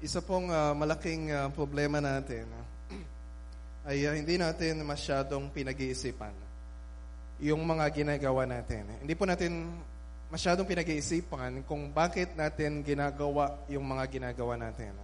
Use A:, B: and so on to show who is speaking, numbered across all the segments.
A: isa pong uh, malaking uh, problema natin ay uh, hindi natin masyadong pinag-iisipan yung mga ginagawa natin. Hindi po natin masyadong pinag-iisipan kung bakit natin ginagawa yung mga ginagawa natin.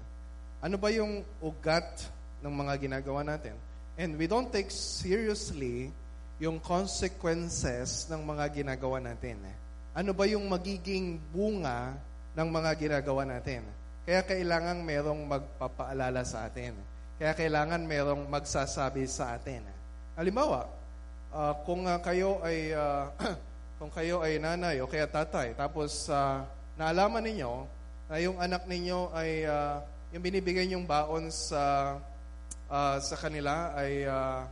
A: Ano ba yung ugat ng mga ginagawa natin? And we don't take seriously yung consequences ng mga ginagawa natin. Ano ba yung magiging bunga ng mga ginagawa natin? Kaya kailangan merong magpapaalala sa atin. Kaya kailangan merong magsasabi sa atin. Halimbawa, uh, kung uh, kayo ay uh, kung kayo ay nanay o kaya tatay, tapos uh, naalaman ninyo na yung anak ninyo ay uh, yung binibigay niyong baon sa uh, sa kanila ay uh,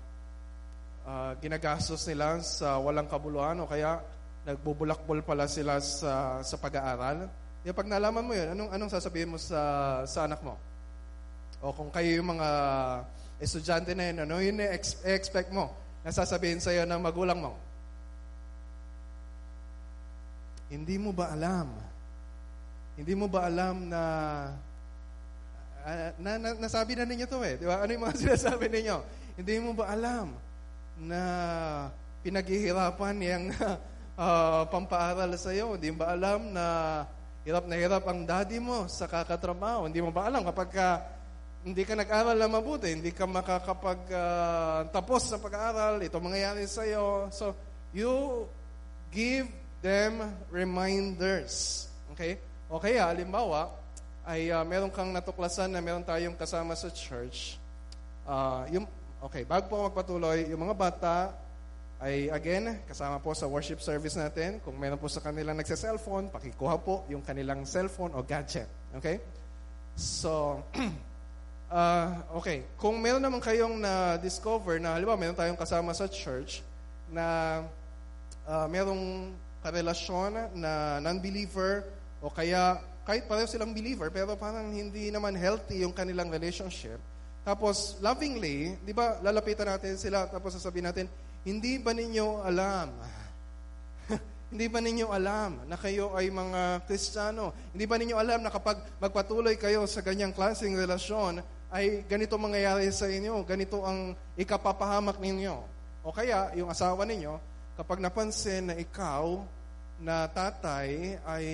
A: uh, ginagastos nila sa walang kabuluhan o kaya nagbubulakbol pala sila sa sa pag-aaral. Di pag nalaman mo 'yun, anong anong sasabihin mo sa sa anak mo? O kung kayo yung mga estudyante na yun, ano yun expect mo na sasabihin sa iyo ng magulang mo? Hindi mo ba alam? Hindi mo ba alam na uh, na, na, nasabi na ninyo to eh. Di ba? Ano yung mga sinasabi ninyo? Hindi mo ba alam na pinaghihirapan yung uh, pampaaral sa iyo? Hindi mo ba alam na hirap na hirap ang daddy mo sa kakatrabaho? Hindi mo ba alam kapag ka, hindi ka nag-aral na mabuti, hindi ka makakapag uh, tapos sa pag-aaral, ito mangyayari sa iyo. So, you give them reminders. Okay? O kaya, halimbawa, ay uh, meron kang natuklasan na meron tayong kasama sa church. Uh, yung, okay, bago po magpatuloy, yung mga bata ay again, kasama po sa worship service natin. Kung meron po sa kanilang nagsa-cellphone, pakikuha po yung kanilang cellphone o gadget. Okay? So, uh, okay. Kung meron naman kayong na-discover na, halimbawa, meron tayong kasama sa church na uh, merong karelasyon na non-believer o kaya kahit pareho silang believer pero parang hindi naman healthy yung kanilang relationship. Tapos lovingly, 'di ba, lalapitan natin sila tapos sasabihin natin, hindi ba ninyo alam? hindi ba ninyo alam na kayo ay mga Kristiyano? Hindi ba ninyo alam na kapag magpatuloy kayo sa ganyang klaseng relasyon, ay ganito mangyayari sa inyo, ganito ang ikapapahamak ninyo. O kaya, yung asawa ninyo, kapag napansin na ikaw na tatay ay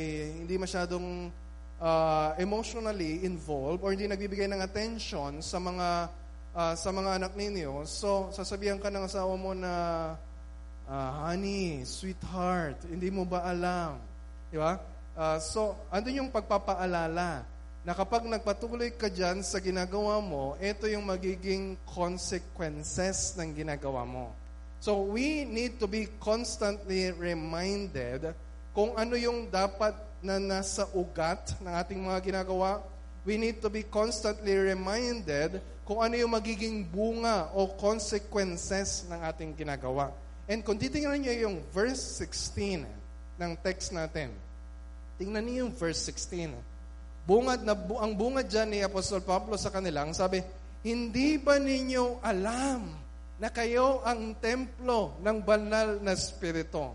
A: hindi masyadong uh, emotionally involved or hindi nagbibigay ng attention sa mga uh, sa mga anak ninyo, so sasabihan ka ng asawa mo na, uh, honey, sweetheart, hindi mo ba alam? Di ba? Uh, so, andun yung pagpapaalala na kapag nagpatuloy ka dyan sa ginagawa mo, ito yung magiging consequences ng ginagawa mo. So, we need to be constantly reminded kung ano yung dapat na nasa ugat ng ating mga ginagawa. We need to be constantly reminded kung ano yung magiging bunga o consequences ng ating ginagawa. And kung titingnan niyo yung verse 16 ng text natin, tingnan niyo yung verse 16. Bungad na, ang bungad dyan ni Apostol Pablo sa kanilang, sabi, hindi ba ninyo alam na kayo ang templo ng banal na Espiritu?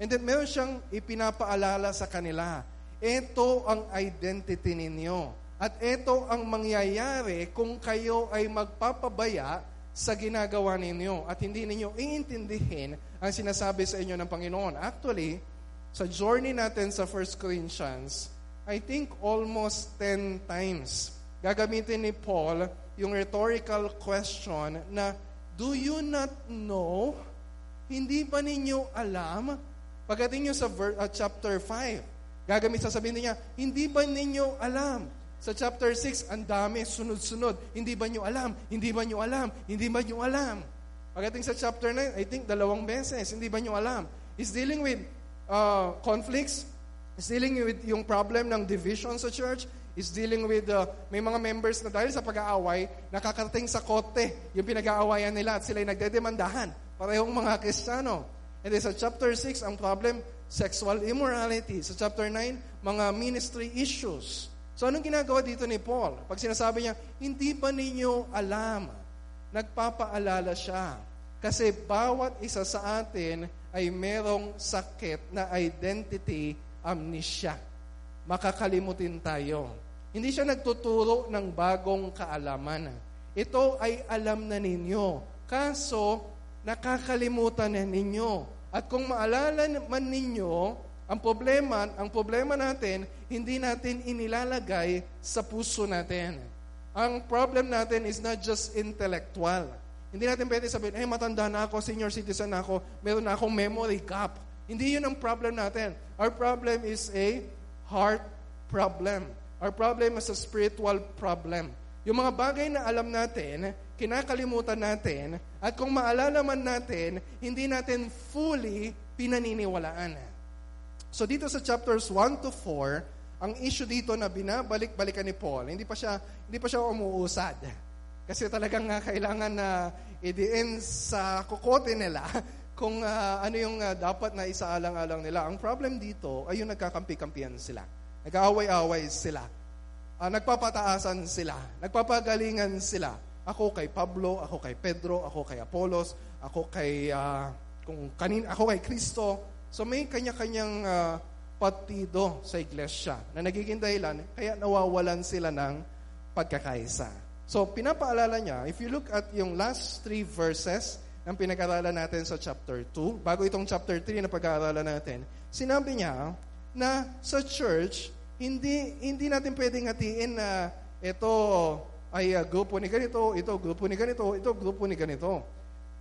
A: And then meron siyang ipinapaalala sa kanila, ito ang identity ninyo. At ito ang mangyayari kung kayo ay magpapabaya sa ginagawa ninyo at hindi ninyo iintindihin ang sinasabi sa inyo ng Panginoon. Actually, sa journey natin sa 1 Corinthians, I think almost 10 times gagamitin ni Paul yung rhetorical question na, Do you not know? Hindi ba ninyo alam? Pagdating nyo sa ver- uh, chapter 5, gagamit sasabihin niya, Hindi ba ninyo alam? Sa chapter 6, ang dami, sunod-sunod. Hindi ba nyo alam? Hindi ba nyo alam? Hindi ba nyo alam? Pagdating sa chapter 9, I think dalawang beses, hindi ba nyo alam? He's dealing with uh, conflicts. He's dealing with yung problem ng division sa church. He's dealing with, uh, may mga members na dahil sa pag-aaway, nakakarating sa kote yung pinag-aawayan nila at sila'y nagdedemandahan. Parehong mga Kristiyano. And then sa chapter 6, ang problem, sexual immorality. Sa chapter 9, mga ministry issues. So anong ginagawa dito ni Paul? Pag sinasabi niya, hindi ba ninyo alam? Nagpapaalala siya. Kasi bawat isa sa atin ay merong sakit na identity amnesia. Makakalimutin tayo. Hindi siya nagtuturo ng bagong kaalaman. Ito ay alam na ninyo. Kaso, nakakalimutan na ninyo. At kung maalala man ninyo, ang problema, ang problema natin, hindi natin inilalagay sa puso natin. Ang problem natin is not just intellectual. Hindi natin pwede sabihin, eh matanda na ako, senior citizen na ako, meron na akong memory gap. Hindi yun ang problem natin. Our problem is a heart problem. Our problem is a spiritual problem. Yung mga bagay na alam natin, kinakalimutan natin, at kung maalala man natin, hindi natin fully pinaniniwalaan. So dito sa chapters 1 to 4, ang issue dito na binabalik-balikan ni Paul, hindi pa siya hindi pa siya umuusad. Kasi talagang uh, kailangan na uh, idiin sa kukote nila kung uh, ano yung uh, dapat na isaalang-alang nila. Ang problem dito ay yung nagkakampi-kampihan sila. Nag-aaway-away sila. Uh, nagpapataasan sila. Nagpapagalingan sila. Ako kay Pablo, ako kay Pedro, ako kay Apolos, ako kay uh, kung kanin ako kay Kristo. So may kanya-kanyang uh, partido sa iglesia na nagiging dahilan kaya nawawalan sila ng pagkakaisa. So, pinapaalala niya, if you look at yung last three verses ng pinag-aralan natin sa chapter 2, bago itong chapter 3 na pag-aaralan natin, sinabi niya na sa church, hindi hindi natin pwedeng hatiin na ito ay uh, grupo ni ganito, ito grupo ni ganito, ito grupo ni ganito.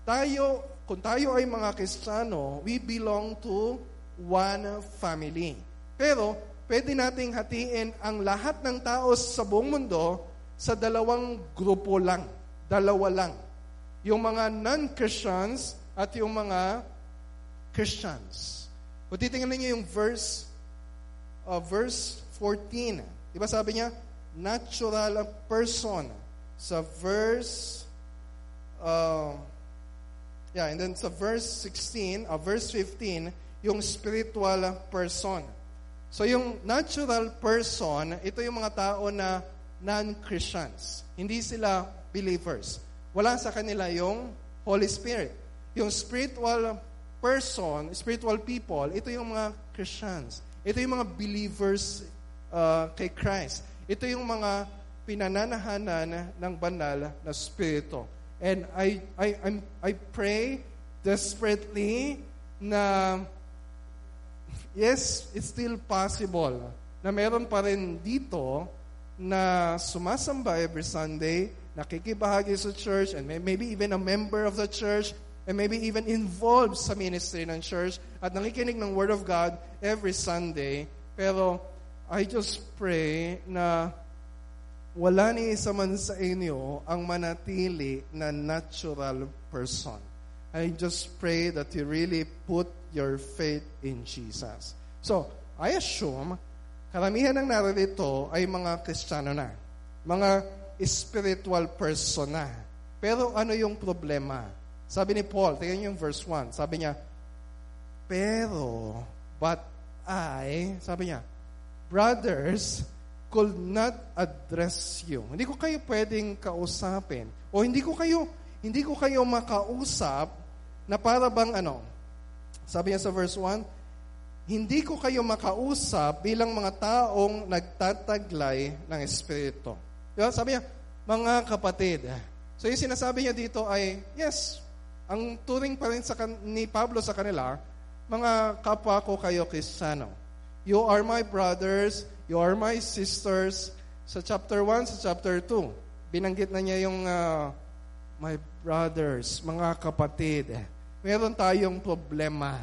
A: Tayo, kung tayo ay mga Kristiyano, we belong to one family. Pero, pwede nating hatiin ang lahat ng tao sa buong mundo sa dalawang grupo lang. Dalawa lang. Yung mga non-Christians at yung mga Christians. Kung titingnan niyo yung verse, uh, verse 14, di ba sabi niya, natural person. Sa verse, uh, yeah, and then sa verse 16, uh, verse 15, yung spiritual person. So yung natural person, ito yung mga tao na non-Christians. Hindi sila believers. Wala sa kanila yung Holy Spirit. Yung spiritual person, spiritual people, ito yung mga Christians. Ito yung mga believers uh, kay Christ. Ito yung mga pinananahanan ng banal na spirito. And I I I'm, I pray desperately na yes, it's still possible na meron pa rin dito na sumasamba every Sunday, nakikibahagi sa church, and maybe even a member of the church, and maybe even involved sa ministry ng church, at nakikinig ng Word of God every Sunday. Pero I just pray na wala ni isa man sa inyo ang manatili na natural person. I just pray that you really put your faith in Jesus. So, I assume, karamihan ng narito ay mga Kristiyano na. Mga spiritual person na. Pero ano yung problema? Sabi ni Paul, tingnan yung verse 1. Sabi niya, Pero, but I, sabi niya, brothers, could not address you. Hindi ko kayo pwedeng kausapin. O hindi ko kayo, hindi ko kayo makausap na para bang ano, sabi niya sa verse 1, hindi ko kayo makausap bilang mga taong nagtataglay ng Espiritu. Diba? Sabi niya, mga kapatid. So yung sinasabi niya dito ay, yes, ang turing pa rin sa kan- ni Pablo sa kanila, mga kapwa ko kayo Kristiyano. You are my brothers, you are my sisters. Sa chapter 1, sa chapter 2, binanggit na niya yung uh, my brothers, mga kapatid meron tayong problema.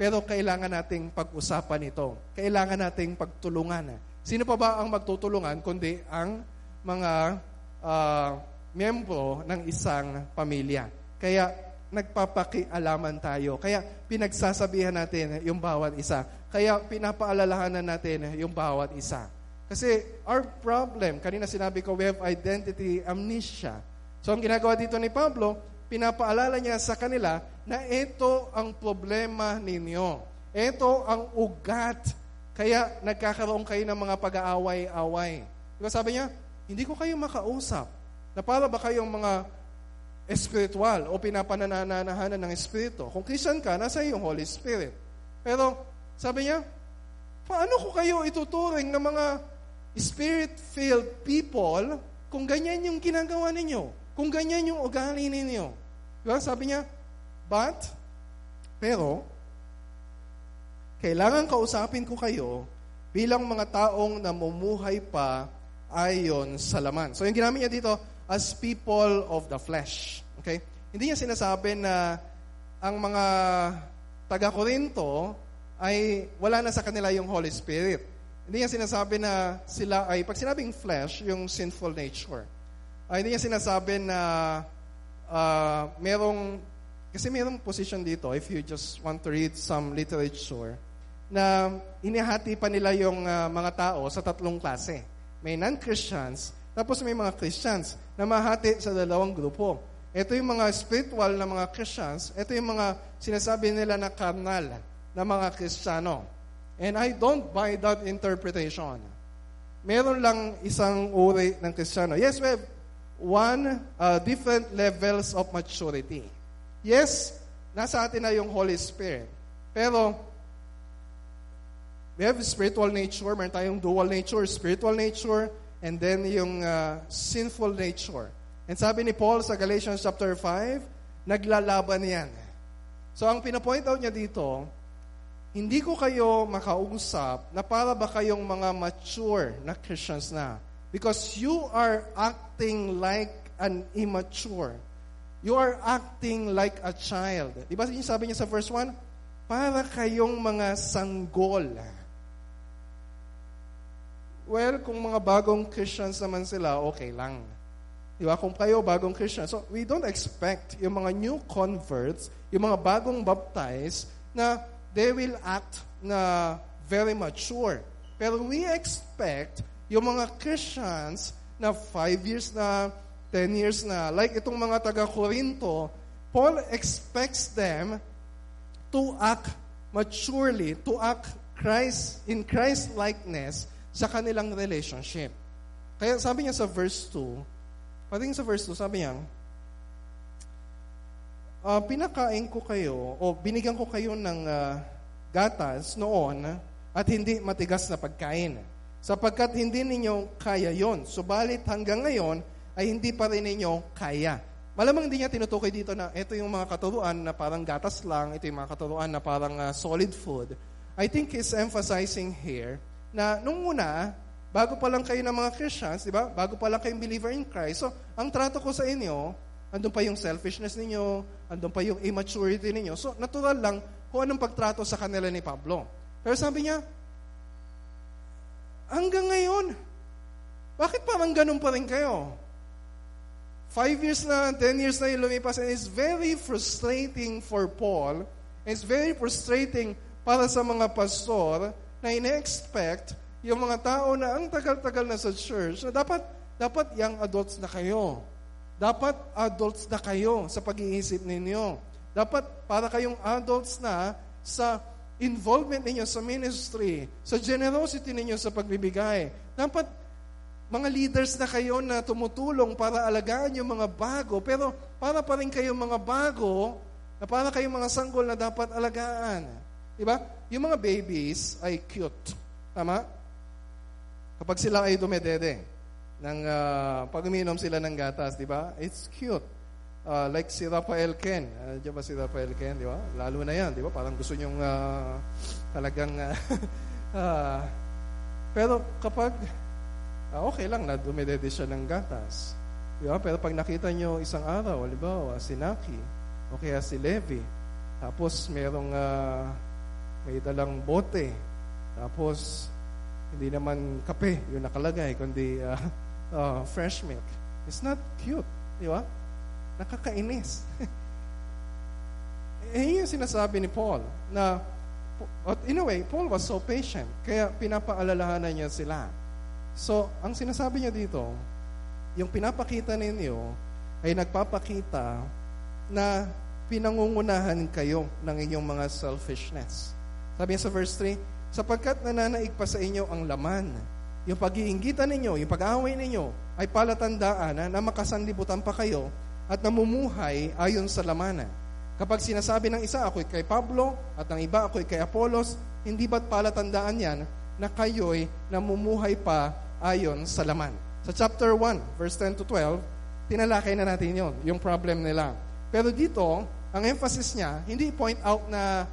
A: Pero kailangan nating pag-usapan ito. Kailangan nating pagtulungan. Sino pa ba ang magtutulungan kundi ang mga uh, miyembro ng isang pamilya? Kaya nagpapakialaman tayo. Kaya pinagsasabihan natin yung bawat isa. Kaya pinapaalalahanan natin yung bawat isa. Kasi our problem, kanina sinabi ko, we have identity amnesia. So ang ginagawa dito ni Pablo, pinapaalala niya sa kanila na ito ang problema ninyo. Ito ang ugat. Kaya nagkakaroon kayo ng mga pag-aaway-away. Diba sabi niya, hindi ko kayo makausap. Na para ba kayong mga espiritual o pinapanananahanan ng espiritu. Kung Christian ka, nasa yung Holy Spirit. Pero sabi niya, paano ko kayo ituturing ng mga spirit-filled people kung ganyan yung ginagawa ninyo. Kung ganyan yung ugali ninyo. Diba? Sabi niya, but, pero, kailangan kausapin ko kayo bilang mga taong namumuhay pa ayon sa laman. So yung ginamit niya dito, as people of the flesh. Okay? Hindi niya sinasabi na ang mga taga-Korinto ay wala na sa kanila yung Holy Spirit. Hindi niya sinasabi na sila ay, pag sinabing flesh, yung sinful nature, ay hindi niya sinasabi na uh, merong, kasi merong position dito, if you just want to read some literature, na inihati pa nila yung uh, mga tao sa tatlong klase. May non-Christians, tapos may mga Christians na mahati sa dalawang grupo. Ito yung mga spiritual na mga Christians, ito yung mga sinasabi nila na carnal na mga Kristiyano. And I don't buy that interpretation. Meron lang isang uri ng Kristiyano. Yes, we have one, uh, different levels of maturity. Yes, nasa atin na yung Holy Spirit. Pero, We have spiritual nature, meron tayong dual nature, spiritual nature, and then yung uh, sinful nature. And sabi ni Paul sa Galatians chapter 5, naglalaban yan. So ang pinapoint out niya dito, hindi ko kayo makausap na para ba kayong mga mature na Christians na. Because you are acting like an immature. You are acting like a child. Di ba sabi niya sa verse 1? Para kayong mga sanggol. Well, kung mga bagong Christians naman sila, okay lang. Di ba? Kung kayo bagong Christian. So, we don't expect yung mga new converts, yung mga bagong baptized, na they will act na very mature. Pero we expect yung mga Christians na 5 years na, 10 years na, like itong mga taga-Corinto, Paul expects them to act maturely, to act Christ in Christ likeness sa kanilang relationship. Kaya sabi niya sa verse 2, pagdating sa verse 2, sabi niya, uh, pinakain ko kayo, o binigyan ko kayo ng uh, gatas noon, at hindi matigas na pagkain. Sapagkat hindi ninyo kaya yon. Subalit hanggang ngayon, ay hindi pa rin ninyo kaya. Malamang hindi niya tinutukoy dito na ito yung mga katuruan na parang gatas lang, ito yung mga katuruan na parang uh, solid food. I think he's emphasizing here na nung una, bago pa lang kayo ng mga Christians, di ba? Bago pa lang kayong believer in Christ. So, ang trato ko sa inyo, andun pa yung selfishness ninyo, andun pa yung immaturity ninyo. So, natural lang kung anong pagtrato sa kanila ni Pablo. Pero sabi niya, hanggang ngayon, bakit parang ganun pa rin kayo? Five years na, ten years na yung lumipas, and it's very frustrating for Paul, it's very frustrating para sa mga pastor, na ina-expect yung mga tao na ang tagal-tagal na sa church na dapat dapat young adults na kayo. Dapat adults na kayo sa pag-iisip ninyo. Dapat para kayong adults na sa involvement ninyo sa ministry, sa generosity ninyo sa pagbibigay. Dapat mga leaders na kayo na tumutulong para alagaan yung mga bago, pero para pa rin kayong mga bago, na para kayong mga sanggol na dapat alagaan. Diba? Yung mga babies ay cute. Tama? Kapag sila ay dumedede, ng, uh, pag uminom sila ng gatas, di ba? It's cute. Uh, like si Rafael Ken. Uh, diyan ba si Rafael Ken, di ba? Lalo na yan, di ba? Parang gusto nyong uh, talagang... Uh, uh, pero kapag, uh, okay lang na dumedede siya ng gatas. Di ba? Pero pag nakita nyo isang araw, halimbawa, si Naki, o kaya si Levi, tapos merong... Uh, may dalang bote. Tapos, hindi naman kape yung nakalagay, kundi uh, uh, fresh milk. It's not cute. Di ba? Nakakainis. eh, yung sinasabi ni Paul na in a way, Paul was so patient. Kaya pinapaalalahanan niya sila. So, ang sinasabi niya dito, yung pinapakita ninyo ay nagpapakita na pinangungunahan kayo ng inyong mga selfishness. Sabi sa verse 3, sapagkat nananaig pa sa inyo ang laman, yung pag-iinggitan ninyo, yung pag-aaway ninyo, ay palatandaan na, na makasanlibutan pa kayo at namumuhay ayon sa laman. Kapag sinasabi ng isa, ako'y kay Pablo, at ng iba, ako'y kay Apolos, hindi ba't palatandaan yan na kayo'y namumuhay pa ayon sa laman. Sa chapter 1, verse 10 to 12, tinalakay na natin yon, yung problem nila. Pero dito, ang emphasis niya, hindi point out na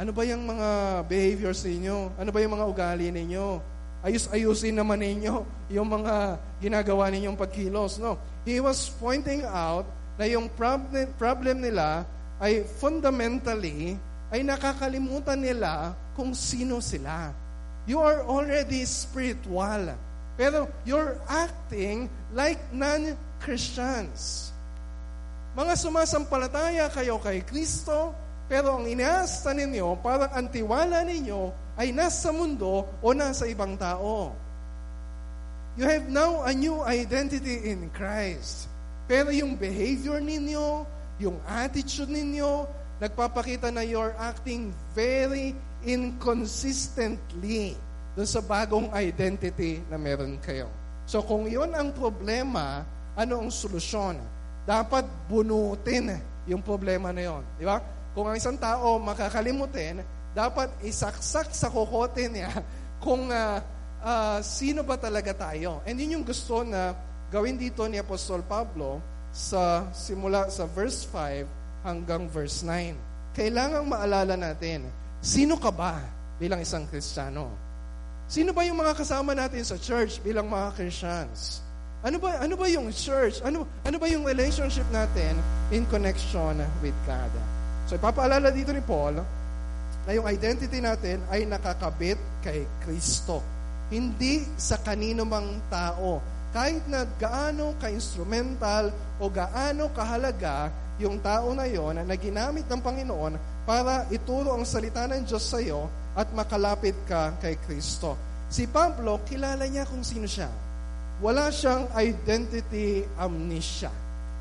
A: ano ba yung mga behaviors ninyo? Ano ba yung mga ugali ninyo? Ayus-ayusin naman ninyo yung mga ginagawa ninyong pagkilos. No. He was pointing out na yung problem, problem nila ay fundamentally ay nakakalimutan nila kung sino sila. You are already spiritual. Pero you're acting like non-Christians. Mga sumasampalataya kayo kay Kristo, pero ang inaasta ninyo, parang ang tiwala ninyo ay nasa mundo o nasa ibang tao. You have now a new identity in Christ. Pero yung behavior ninyo, yung attitude ninyo, nagpapakita na you're acting very inconsistently dun sa bagong identity na meron kayo. So kung yon ang problema, ano ang solusyon? Dapat bunutin yung problema na yon. Di ba? Kung ang isang tao makakalimutin, dapat isaksak sa kokote niya kung uh, uh, sino ba talaga tayo. And yun yung gusto na gawin dito ni Apostol Pablo sa simula sa verse 5 hanggang verse 9. Kailangang maalala natin, sino ka ba bilang isang Kristiyano? Sino ba yung mga kasama natin sa church bilang mga Christians? Ano ba ano ba yung church? Ano ano ba yung relationship natin in connection with God? So ipapaalala dito ni Paul na yung identity natin ay nakakabit kay Kristo. Hindi sa kanino mang tao. Kahit na gaano ka-instrumental o gaano kahalaga yung tao na yon na ginamit ng Panginoon para ituro ang salita ng Diyos sa iyo at makalapit ka kay Kristo. Si Pablo, kilala niya kung sino siya wala siyang identity amnesia.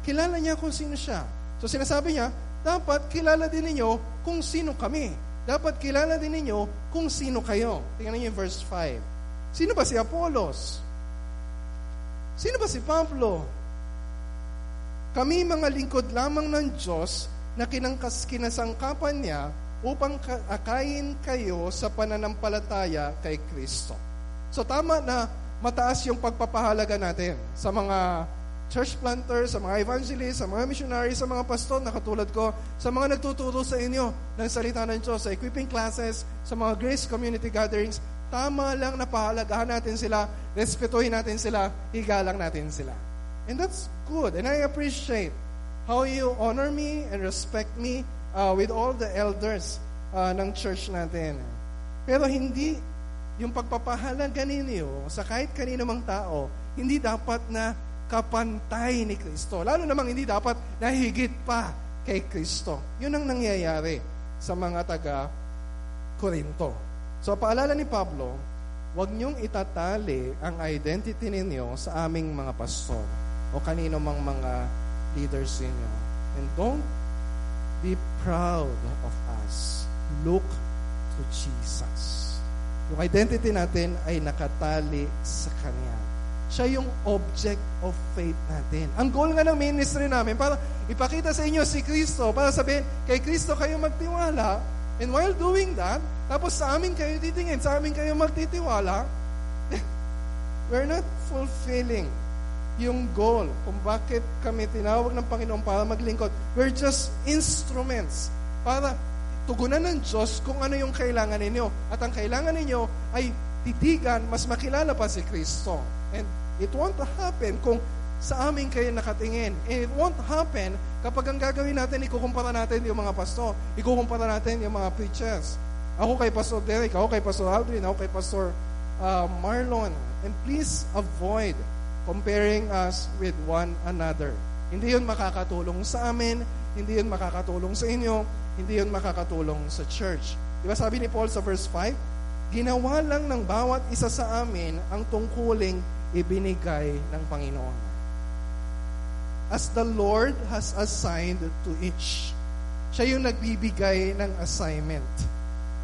A: Kilala niya kung sino siya. So sinasabi niya, dapat kilala din ninyo kung sino kami. Dapat kilala din ninyo kung sino kayo. Tingnan niyo yung verse 5. Sino ba si Apollos? Sino ba si Pablo? Kami mga lingkod lamang ng Diyos na kinangkas kinasangkapan niya upang akayin kayo sa pananampalataya kay Kristo. So tama na mataas yung pagpapahalaga natin sa mga church planters, sa mga evangelists, sa mga missionaries, sa mga pastor na katulad ko, sa mga nagtuturo sa inyo ng salita ng Diyos, sa equipping classes, sa mga grace community gatherings, tama lang na pahalagahan natin sila, respetuhin natin sila, igalang natin sila. And that's good. And I appreciate how you honor me and respect me uh, with all the elders uh, ng church natin. Pero hindi yung pagpapahalaga ninyo sa kahit kanino mang tao, hindi dapat na kapantay ni Kristo. Lalo namang hindi dapat nahigit pa kay Kristo. Yun ang nangyayari sa mga taga Korinto. So paalala ni Pablo, huwag niyong itatali ang identity ninyo sa aming mga pastor o kanino mang mga leaders ninyo. And don't be proud of us. Look to Jesus. Yung identity natin ay nakatali sa Kanya. Siya yung object of faith natin. Ang goal nga ng ministry namin, para ipakita sa inyo si Kristo, para sabihin, kay Kristo kayo magtiwala, and while doing that, tapos sa amin kayo titingin, sa amin kayo magtitiwala, we're not fulfilling yung goal kung bakit kami tinawag ng Panginoon para maglingkod. We're just instruments para tugunan ng Diyos kung ano yung kailangan ninyo. At ang kailangan ninyo ay titigan, mas makilala pa si Kristo. And it won't happen kung sa amin kayo nakatingin. And it won't happen kapag ang gagawin natin, ikukumpara natin yung mga pasto, ikukumpara natin yung mga preachers. Ako kay Pastor Derek, ako kay Pastor Aldrin, ako kay Pastor uh, Marlon. And please avoid comparing us with one another. Hindi yun makakatulong sa amin, hindi yun makakatulong sa inyo, hindi yun makakatulong sa church. Di ba sabi ni Paul sa verse 5? Ginawa lang ng bawat isa sa amin ang tungkuling ibinigay ng Panginoon. As the Lord has assigned to each. Siya yung nagbibigay ng assignment.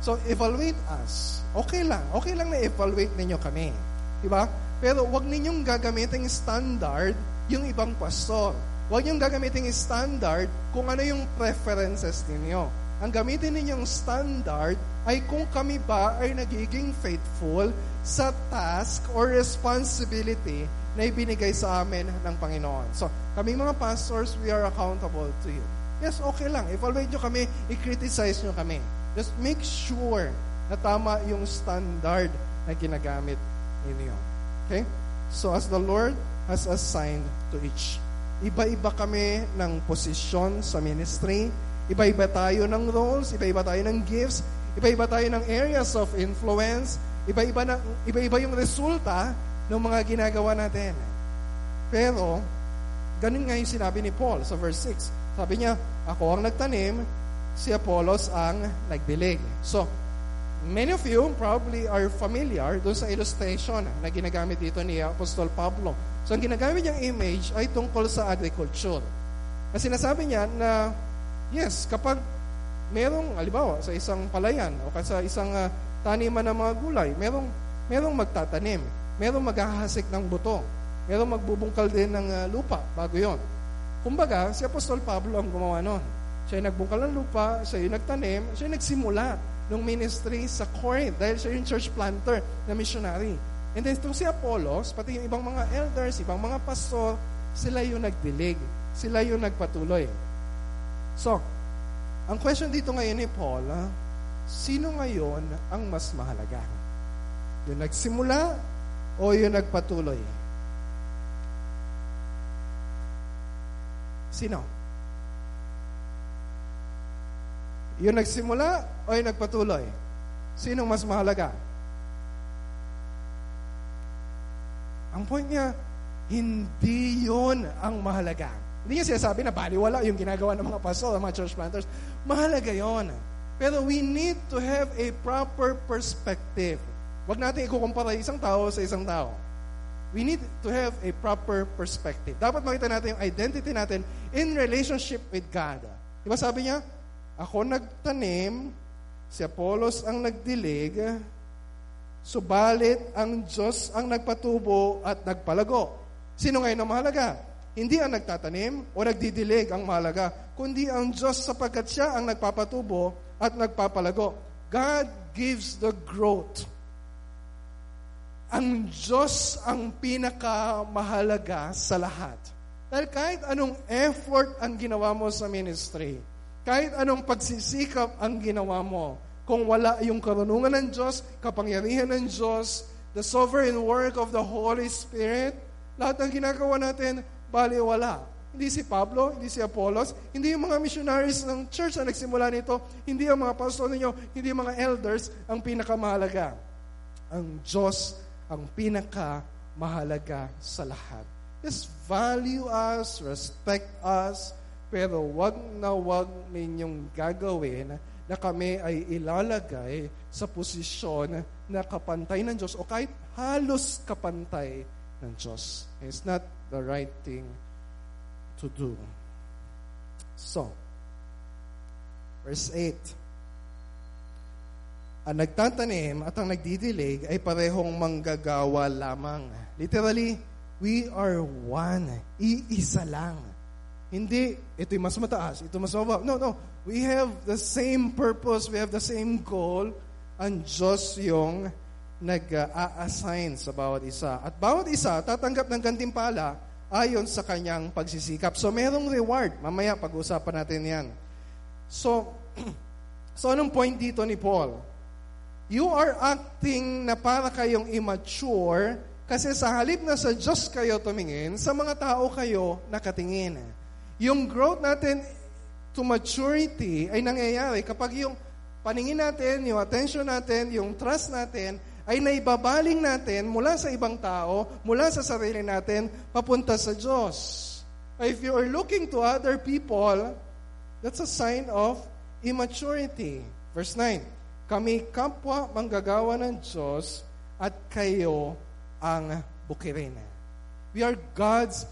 A: So, evaluate us. Okay lang. Okay lang na evaluate ninyo kami. Di ba? Pero wag ninyong gagamitin standard yung ibang pastor. Huwag niyong gagamitin standard kung ano yung preferences ninyo. Ang gamitin ninyong standard ay kung kami ba ay nagiging faithful sa task or responsibility na ibinigay sa amin ng Panginoon. So, kami mga pastors, we are accountable to you. Yes, okay lang. Evaluate nyo kami, i-criticize nyo kami. Just make sure na tama yung standard na ginagamit ninyo. Okay? So, as the Lord has assigned to each. Iba-iba kami ng posisyon sa ministry, Iba-iba tayo ng roles, iba-iba tayo ng gifts, iba-iba tayo ng areas of influence, iba-iba, na, iba-iba yung resulta ng mga ginagawa natin. Pero, ganun nga yung sinabi ni Paul sa verse 6. Sabi niya, ako ang nagtanim, si Apollos ang nagdilig. So, many of you probably are familiar doon sa illustration na ginagamit dito ni Apostol Pablo. So, ang ginagamit niyang image ay tungkol sa agriculture. Kasi sinasabi niya na Yes, kapag merong, alibawa, sa isang palayan o sa isang uh, taniman ng mga gulay, merong, merong magtatanim, merong maghahasik ng buto, merong magbubungkal din ng uh, lupa bago yon. Kumbaga, si Apostol Pablo ang gumawa nun. Siya yung nagbungkal ng lupa, siya yung nagtanim, siya yung nagsimula ng ministry sa Corinth dahil siya yung church planter na missionary. And then itong si Apollos, pati yung ibang mga elders, ibang mga pastor, sila yung nagdilig. Sila yung nagpatuloy. So, ang question dito ngayon ni Paul, ah, sino ngayon ang mas mahalaga? Yung nagsimula o yung nagpatuloy? Sino? Yung nagsimula o yung nagpatuloy? Sino mas mahalaga? Ang point niya, hindi yon ang mahalaga. Hindi niya sinasabi na baliwala yung ginagawa ng mga pastor, mga church planters. Mahalaga yon. Pero we need to have a proper perspective. Huwag natin ikukumpara isang tao sa isang tao. We need to have a proper perspective. Dapat makita natin yung identity natin in relationship with God. Diba sabi niya, ako nagtanim, si Apollos ang nagdilig, subalit ang Diyos ang nagpatubo at nagpalago. Sino ngayon ang mahalaga? Hindi ang nagtatanim o nagdidilig ang mahalaga, kundi ang Diyos sapagkat siya ang nagpapatubo at nagpapalago. God gives the growth. Ang Diyos ang pinakamahalaga sa lahat. Dahil kahit anong effort ang ginawa mo sa ministry, kahit anong pagsisikap ang ginawa mo, kung wala yung karunungan ng Diyos, kapangyarihan ng Diyos, the sovereign work of the Holy Spirit, lahat ng ginagawa natin baliwala. Hindi si Pablo, hindi si Apollos, hindi yung mga missionaries ng church na nagsimula nito, hindi ang mga pastor ninyo, hindi yung mga elders ang pinakamahalaga. Ang Diyos ang pinakamahalaga sa lahat. Just value us, respect us, pero wag na wag ninyong gagawin na kami ay ilalagay sa posisyon na kapantay ng Diyos o kahit halos kapantay ng Diyos. It's not the right thing to do. So, verse 8. Ang nagtatanim at ang nagdidilig ay parehong manggagawa lamang. Literally, we are one. Iisa lang. Hindi, ito'y mas mataas, ito mas mababa. No, no. We have the same purpose, we have the same goal. Ang Diyos yung nag-a-assign sa bawat isa. At bawat isa tatanggap ng gantimpala ayon sa kanyang pagsisikap. So merong reward. Mamaya pag-usapan natin yan. So, so anong point dito ni Paul? You are acting na para kayong immature kasi sa halip na sa Diyos kayo tumingin, sa mga tao kayo nakatingin. Yung growth natin to maturity ay nangyayari kapag yung paningin natin, yung attention natin, yung trust natin ay naibabaling natin mula sa ibang tao, mula sa sarili natin, papunta sa Diyos. If you are looking to other people, that's a sign of immaturity. Verse 9, Kami kapwa manggagawa ng Diyos at kayo ang bukirin. We are God's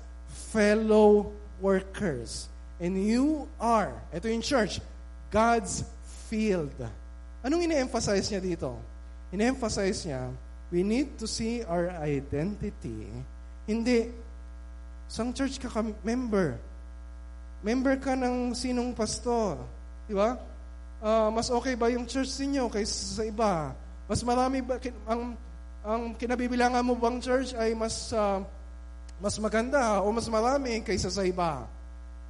A: fellow workers. And you are, ito yung church, God's field. Anong ine-emphasize niya dito? In-emphasize niya, we need to see our identity. Hindi, sang church ka, ka member. Member ka ng sinong pastor. Di ba? uh, mas okay ba yung church ninyo kaysa sa iba? Mas marami ba, ang, ang kinabibilangan mo bang church ay mas, uh, mas maganda o mas marami kaysa sa iba?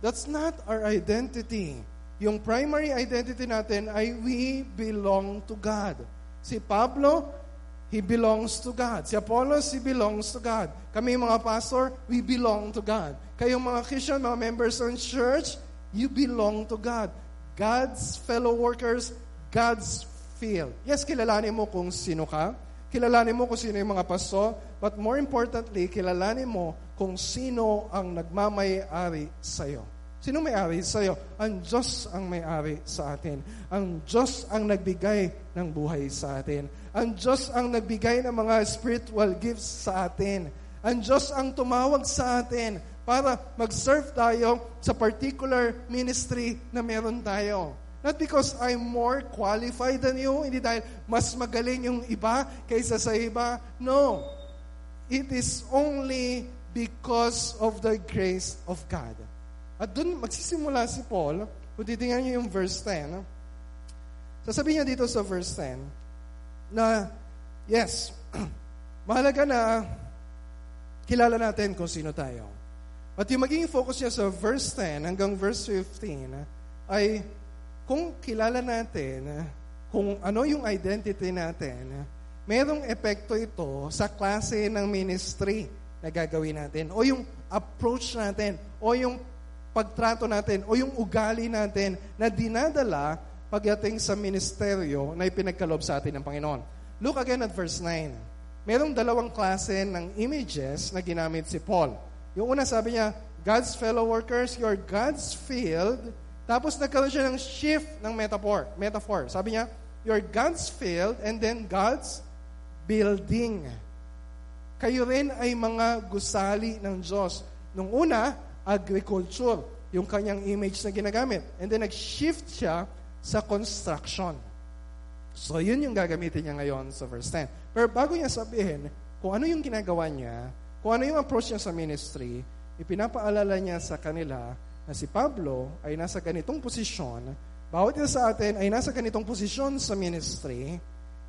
A: That's not our identity. Yung primary identity natin ay we belong to God. Si Pablo, he belongs to God. Si Apollos, he belongs to God. Kami mga pastor, we belong to God. Kayong mga Christian, mga members ng church, you belong to God. God's fellow workers, God's field. Yes, kilalanin mo kung sino ka. Kilalanin mo kung sino yung mga pastor. But more importantly, kilalanin mo kung sino ang nagmamay-ari sa'yo. Sino may-ari sa iyo? Ang Diyos ang may-ari sa atin. Ang Diyos ang nagbigay ng buhay sa atin. Ang Diyos ang nagbigay ng mga spiritual gifts sa atin. Ang Diyos ang tumawag sa atin para mag-serve tayo sa particular ministry na meron tayo. Not because I'm more qualified than you, hindi dahil mas magaling yung iba kaysa sa iba. No. It is only because of the grace of God. At doon magsisimula si Paul, kung titingnan niyo yung verse 10, sasabihin niya dito sa verse 10, na, yes, mahalaga na kilala natin kung sino tayo. At yung magiging focus niya sa verse 10 hanggang verse 15 ay kung kilala natin kung ano yung identity natin, merong epekto ito sa klase ng ministry na gagawin natin o yung approach natin o yung pagtrato natin o yung ugali natin na dinadala pagdating sa ministeryo na ipinagkalob sa atin ng Panginoon. Look again at verse 9. Merong dalawang klase ng images na ginamit si Paul. Yung una sabi niya, God's fellow workers, you're God's field. Tapos nagkaroon siya ng shift ng metaphor. metaphor. Sabi niya, you're God's field and then God's building. Kayo rin ay mga gusali ng Diyos. Nung una, agriculture, yung kanyang image na ginagamit. And then nag-shift siya sa construction. So yun yung gagamitin niya ngayon sa verse 10. Pero bago niya sabihin kung ano yung ginagawa niya, kung ano yung approach niya sa ministry, ipinapaalala niya sa kanila na si Pablo ay nasa ganitong posisyon, bawat isa sa atin ay nasa ganitong posisyon sa ministry,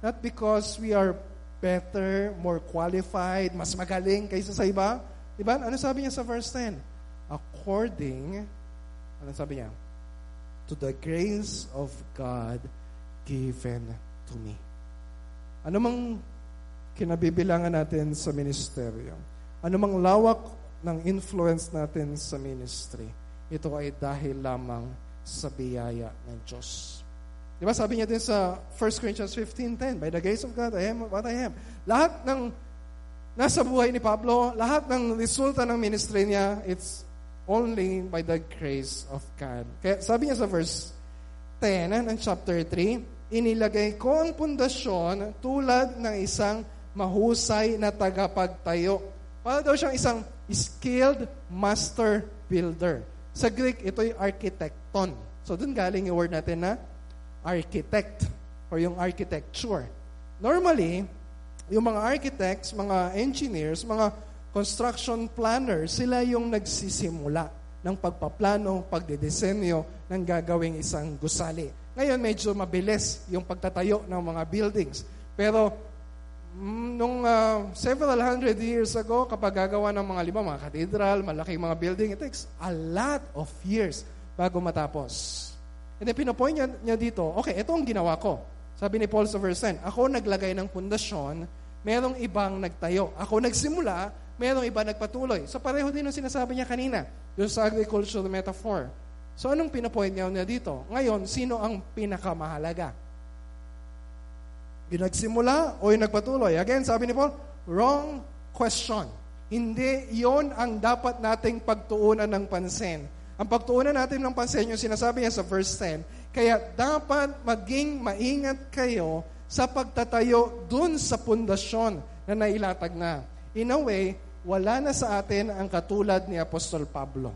A: not because we are better, more qualified, mas magaling kaysa sa iba. Diba? Ano sabi niya sa verse 10? according, ano sabi niya? To the grace of God given to me. Ano mang kinabibilangan natin sa ministeryo, ano mang lawak ng influence natin sa ministry, ito ay dahil lamang sa biyaya ng Diyos. Di ba sabi niya din sa 1 Corinthians 15.10, By the grace of God, I am what I am. Lahat ng nasa buhay ni Pablo, lahat ng resulta ng ministry niya, it's only by the grace of God. Kaya sabi niya sa verse 10 ng chapter 3, inilagay ko ang pundasyon tulad ng isang mahusay na tagapagtayo. Para daw siyang isang skilled master builder. Sa Greek, ito yung architecton. So, dun galing yung word natin na architect or yung architecture. Normally, yung mga architects, mga engineers, mga construction planner, sila yung nagsisimula ng pagpaplano, pagdedesenyo ng gagawing isang gusali. Ngayon, medyo mabilis yung pagtatayo ng mga buildings. Pero, mm, nung uh, several hundred years ago, kapag gagawa ng mga lima, mga cathedral, malaking mga building, it takes a lot of years bago matapos. And then, pinapoint niya, niya dito, okay, ito ang ginawa ko. Sabi ni Paul 10, ako naglagay ng pundasyon, merong ibang nagtayo. Ako nagsimula, Merong iba nagpatuloy. So pareho din ang sinasabi niya kanina, doon sa agricultural metaphor. So anong pinapoint niya niya dito? Ngayon, sino ang pinakamahalaga? Yung nagsimula o yung nagpatuloy? Again, sabi ni Paul, wrong question. Hindi yon ang dapat nating pagtuunan ng pansin. Ang pagtuunan natin ng pansin, yung sinasabi niya sa verse 10, kaya dapat maging maingat kayo sa pagtatayo dun sa pundasyon na nailatag na. In a way, wala na sa atin ang katulad ni Apostol Pablo.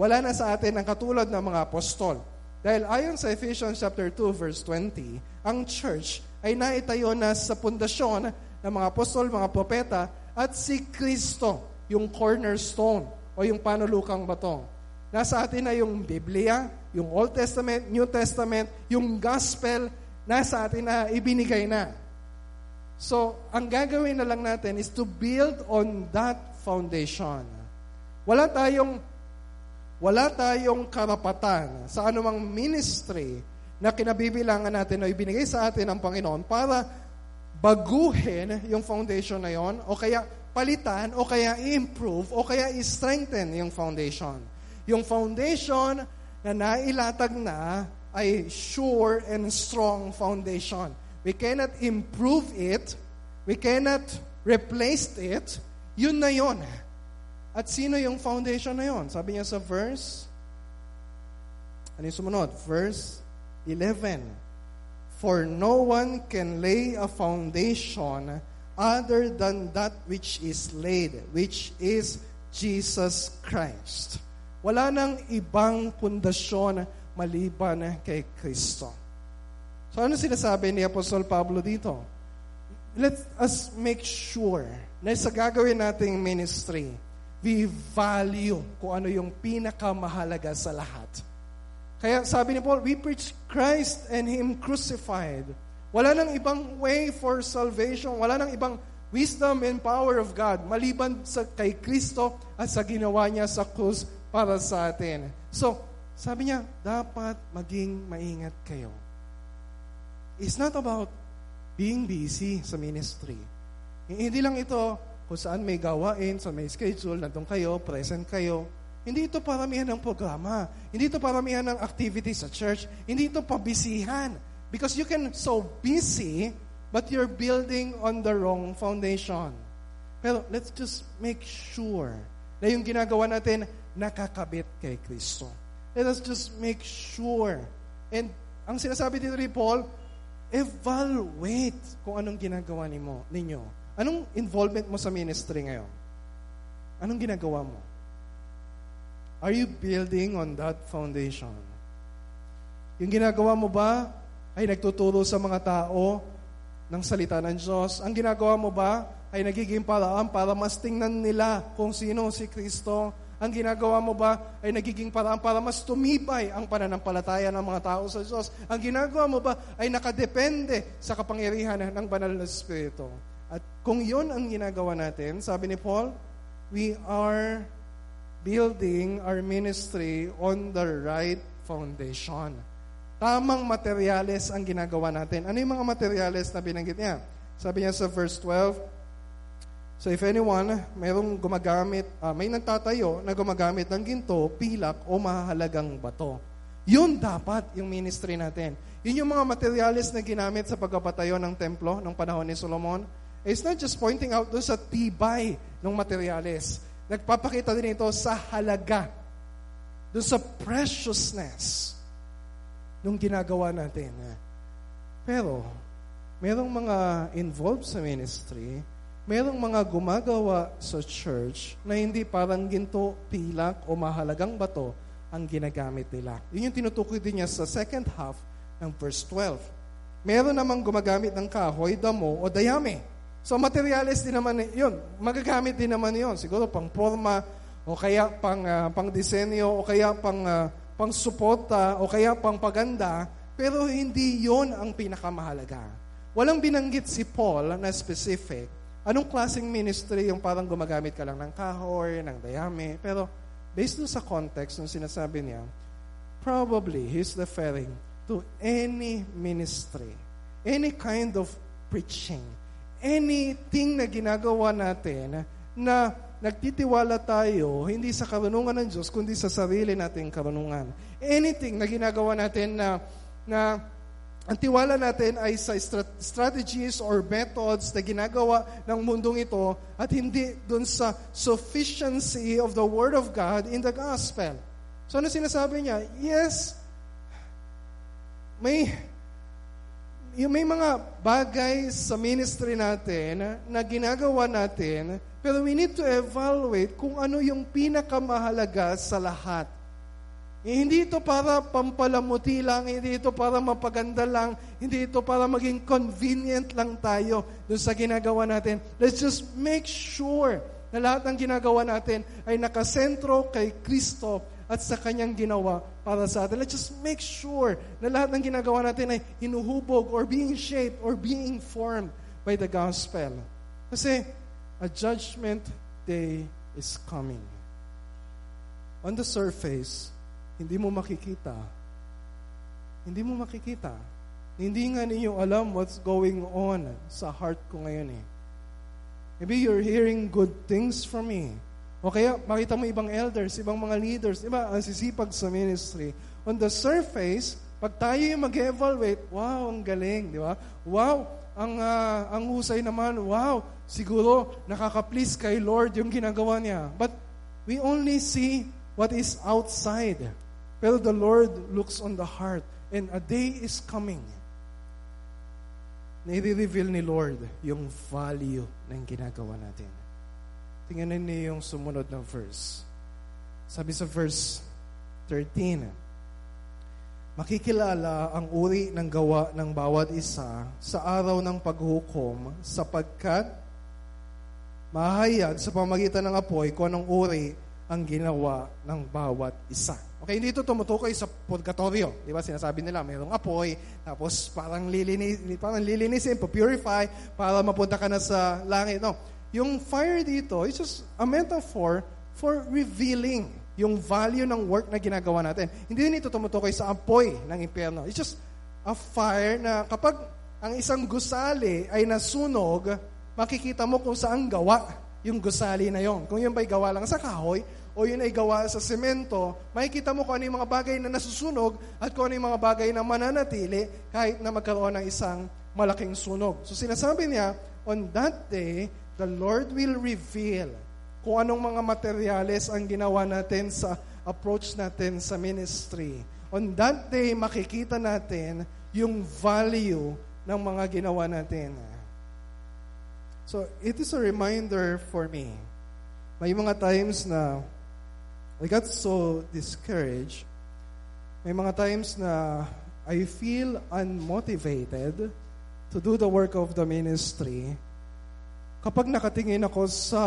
A: Wala na sa atin ang katulad ng mga apostol. Dahil ayon sa Ephesians chapter 2 verse 20, ang church ay naitayo na sa pundasyon ng mga apostol, mga propeta, at si Kristo, yung cornerstone o yung panulukang batong. Nasa atin na yung Biblia, yung Old Testament, New Testament, yung Gospel, nasa atin na ibinigay na. So, ang gagawin na lang natin is to build on that foundation. Wala tayong wala tayong karapatan sa anumang ministry na kinabibilangan natin o ibinigay sa atin ng Panginoon para baguhin yung foundation na yon o kaya palitan o kaya improve o kaya i-strengthen yung foundation. Yung foundation na nailatag na ay sure and strong foundation. We cannot improve it. We cannot replace it. Yun na yun. At sino yung foundation na yon? Sabi niya sa verse, ano yung sumunod? Verse 11. For no one can lay a foundation other than that which is laid, which is Jesus Christ. Wala nang ibang pundasyon maliban kay Kristo. So ano sinasabi ni Apostol Pablo dito? Let us make sure na sa gagawin nating ministry, we value kung ano yung pinakamahalaga sa lahat. Kaya sabi ni Paul, we preach Christ and Him crucified. Wala nang ibang way for salvation. Wala nang ibang wisdom and power of God maliban sa kay Kristo at sa ginawa niya sa krus para sa atin. So, sabi niya, dapat maging maingat kayo. It's not about being busy sa ministry. Hindi lang ito kung saan may gawain, sa may schedule, nandun kayo, present kayo. Hindi ito paramihan ng programa. Hindi ito paramihan ng activity sa church. Hindi ito pabisihan. Because you can so busy, but you're building on the wrong foundation. Pero let's just make sure na yung ginagawa natin nakakabit kay Kristo. Let us just make sure. And ang sinasabi dito ni Paul, evaluate kung anong ginagawa ni mo, ninyo. Anong involvement mo sa ministry ngayon? Anong ginagawa mo? Are you building on that foundation? Yung ginagawa mo ba ay nagtuturo sa mga tao ng salita ng Diyos? Ang ginagawa mo ba ay nagiging paraan para mas tingnan nila kung sino si Kristo? Ang ginagawa mo ba ay nagiging paraan para mas tumibay ang pananampalataya ng mga tao sa Diyos? Ang ginagawa mo ba ay nakadepende sa kapangyarihan ng banal na Espiritu? At kung yon ang ginagawa natin, sabi ni Paul, we are building our ministry on the right foundation. Tamang materyales ang ginagawa natin. Ano yung mga materyales na binanggit niya? Sabi niya sa verse 12, So if anyone, mayroong gumagamit, uh, may nagtatayo na gumagamit ng ginto, pilak o mahalagang bato. Yun dapat yung ministry natin. Yun yung mga materyales na ginamit sa pagpapatayo ng templo ng panahon ni Solomon. It's not just pointing out doon sa tibay ng materyales. Nagpapakita din ito sa halaga, doon sa preciousness nung ginagawa natin. Pero, merong mga involved sa ministry, merong mga gumagawa sa church na hindi parang ginto, pilak o mahalagang bato ang ginagamit nila. Yun yung tinutukoy din niya sa second half ng verse 12. Meron namang gumagamit ng kahoy, damo o dayami So materials din naman yun. Magagamit din naman yun. Siguro pang forma o kaya pang, uh, pang disenyo o kaya pang, uh, pang suporta o kaya pang paganda. Pero hindi yon ang pinakamahalaga. Walang binanggit si Paul na specific. Anong klaseng ministry yung parang gumagamit ka lang ng kahoy, ng dayami. Pero based sa context ng sinasabi niya, probably he's referring to any ministry, any kind of preaching, anything na ginagawa natin na nagtitiwala tayo hindi sa karunungan ng Diyos, kundi sa sarili nating karunungan. Anything na ginagawa natin na, na ang tiwala natin ay sa strategies or methods na ginagawa ng mundong ito at hindi dun sa sufficiency of the Word of God in the gospel. So ano sinasabi niya? Yes, may may mga bagay sa ministry natin na ginagawa natin, pero we need to evaluate kung ano yung pinakamahalaga sa lahat. Eh, hindi ito para pampalamuti lang, hindi ito para mapaganda lang, hindi ito para maging convenient lang tayo dun sa ginagawa natin. Let's just make sure na lahat ng ginagawa natin ay nakasentro kay Kristo at sa kanyang ginawa para sa atin. Let's just make sure na lahat ng ginagawa natin ay hinuhubog or being shaped or being formed by the gospel. Kasi a judgment day is coming. On the surface, hindi mo makikita. Hindi mo makikita. Hindi nga ninyo alam what's going on sa heart ko ngayon eh. Maybe you're hearing good things from me. O kaya makita mo ibang elders, ibang mga leaders, iba ang sisipag sa ministry. On the surface, pag tayo yung mag-evaluate, wow, ang galing, di ba? Wow, ang uh, ang husay naman, wow, siguro nakaka-please kay Lord yung ginagawa niya. But we only see what is outside. Pero the Lord looks on the heart. And a day is coming na i-reveal ni Lord yung value ng ginagawa natin. Tingnan niyo yung sumunod na verse. Sabi sa verse 13, Makikilala ang uri ng gawa ng bawat isa sa araw ng paghukom sapagkat mahayag sa pamagitan ng apoy kung anong uri ang ginawa ng bawat isa. Okay, hindi ito tumutukoy sa purgatorio. Di ba? Sinasabi nila, mayroong apoy, tapos parang lilinis, parang lilinisin, purify, para mapunta ka na sa langit. No. Yung fire dito is just a metaphor for revealing yung value ng work na ginagawa natin. Hindi din ito tumutukoy sa apoy ng impyerno. It's just a fire na kapag ang isang gusali ay nasunog, makikita mo kung saan gawa yung gusali na yon. Kung yun ba'y gawa lang sa kahoy, o yun ay gawa sa semento, makikita mo kung ano yung mga bagay na nasusunog at kung ano yung mga bagay na mananatili kahit na magkaroon ng isang malaking sunog. So sinasabi niya, on that day, the Lord will reveal kung anong mga materyales ang ginawa natin sa approach natin sa ministry. On that day, makikita natin yung value ng mga ginawa natin. So, it is a reminder for me. May mga times na I got so discouraged. May mga times na I feel unmotivated to do the work of the ministry kapag nakatingin ako sa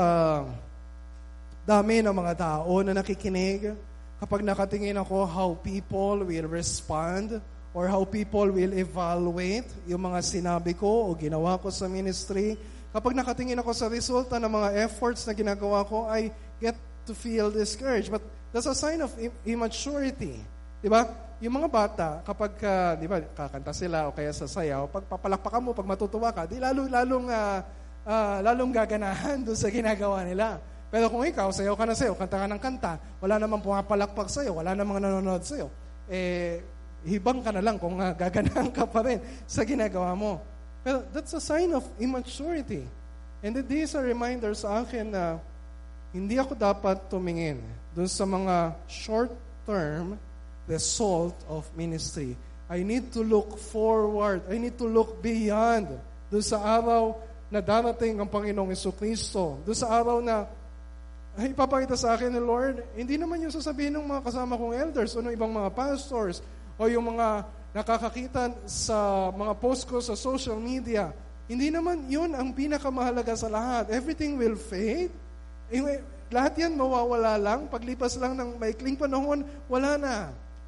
A: dami ng mga tao na nakikinig, kapag nakatingin ako how people will respond or how people will evaluate yung mga sinabi ko o ginawa ko sa ministry, kapag nakatingin ako sa resulta ng mga efforts na ginagawa ko, I get to feel discouraged. But that's a sign of immaturity. Di ba? Yung mga bata, kapag, uh, di ba, kakanta sila o kaya sa sayaw, pag papalakpakan mo, pag matutuwa ka, di lalo, lalong, uh, uh, lalong gaganahan doon sa ginagawa nila. Pero kung ikaw, sayaw ka na sayaw, kanta ka ng kanta, wala namang pumapalakpak sa'yo, wala namang nanonood sa'yo, eh, hibang ka na lang kung uh, gaganahan ka pa rin sa ginagawa mo. Pero that's a sign of immaturity. And these are reminders sa akin na uh, hindi ako dapat tumingin dun sa mga short-term result of ministry. I need to look forward. I need to look beyond dun sa araw na darating ang Panginoong Iso Kristo. Dun sa araw na ipapakita sa akin ni Lord, hindi naman yung sasabihin ng mga kasama kong elders o ng ibang mga pastors o yung mga nakakakita sa mga post ko sa social media. Hindi naman yun ang pinakamahalaga sa lahat. Everything will fade. Eh, lahat yan mawawala lang. Paglipas lang ng maikling panahon, wala na.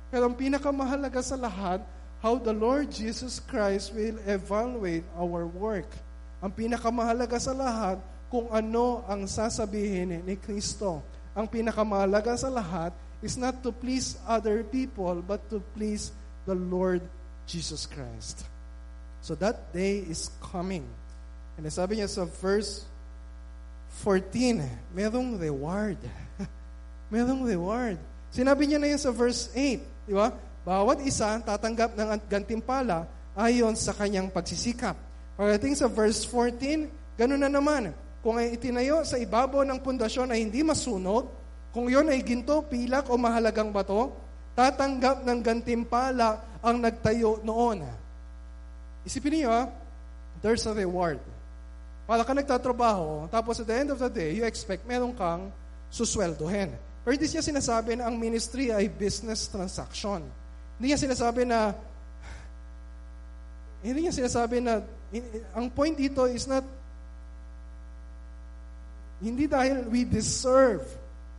A: Pero ang pinakamahalaga sa lahat, how the Lord Jesus Christ will evaluate our work. Ang pinakamahalaga sa lahat, kung ano ang sasabihin ni Kristo. Ang pinakamahalaga sa lahat is not to please other people, but to please the Lord Jesus Christ. So that day is coming. And sabi niya sa verse 14, merong reward. merong reward. Sinabi niya na yun sa verse 8, di ba? Bawat isa tatanggap ng gantimpala ayon sa kanyang pagsisikap. Pagdating sa verse 14, ganun na naman. Kung ay itinayo sa ibabaw ng pundasyon ay hindi masunog, kung yon ay ginto, pilak o mahalagang bato, tatanggap ng gantimpala ang nagtayo noon. Isipin niyo, there's a reward. Para ka nagtatrabaho, tapos at the end of the day, you expect meron kang susweldohin. Pero hindi siya sinasabi na ang ministry ay business transaction. Hindi niya sinasabi na hindi niya sinasabi na ang point dito is not hindi dahil we deserve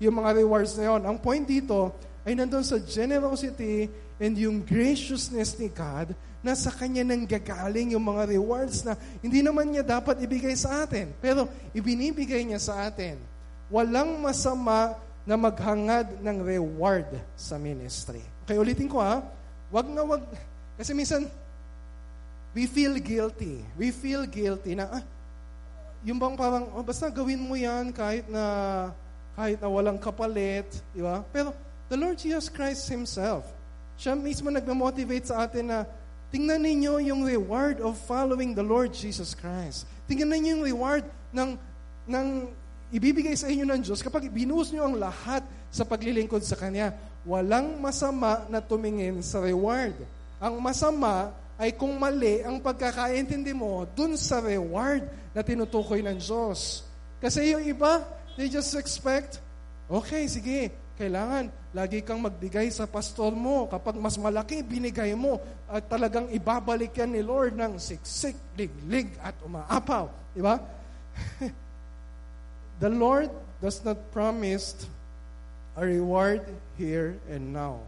A: yung mga rewards na yon. Ang point dito, ay nandun sa generosity and yung graciousness ni God na sa Kanya nang gagaling yung mga rewards na hindi naman niya dapat ibigay sa atin. Pero ibinibigay niya sa atin. Walang masama na maghangad ng reward sa ministry. Okay, ulitin ko ha. Wag na wag. Kasi minsan, we feel guilty. We feel guilty na, ah, yung bang parang, oh, basta gawin mo yan kahit na, kahit na walang kapalit, di ba? Pero, the Lord Jesus Christ Himself, siya mismo nagme-motivate sa atin na, tingnan ninyo yung reward of following the Lord Jesus Christ. Tingnan ninyo yung reward ng, ng ibibigay sa inyo ng Diyos kapag binuhos nyo ang lahat sa paglilingkod sa Kanya. Walang masama na tumingin sa reward. Ang masama ay kung mali ang pagkakaintindi mo dun sa reward na tinutukoy ng Diyos. Kasi yung iba, they just expect, okay, sige, kailangan lagi kang magbigay sa pastor mo. Kapag mas malaki, binigay mo. At talagang ibabalik yan ni Lord ng siksik, liglig, at umaapaw. Di ba? The Lord does not promise a reward here and now.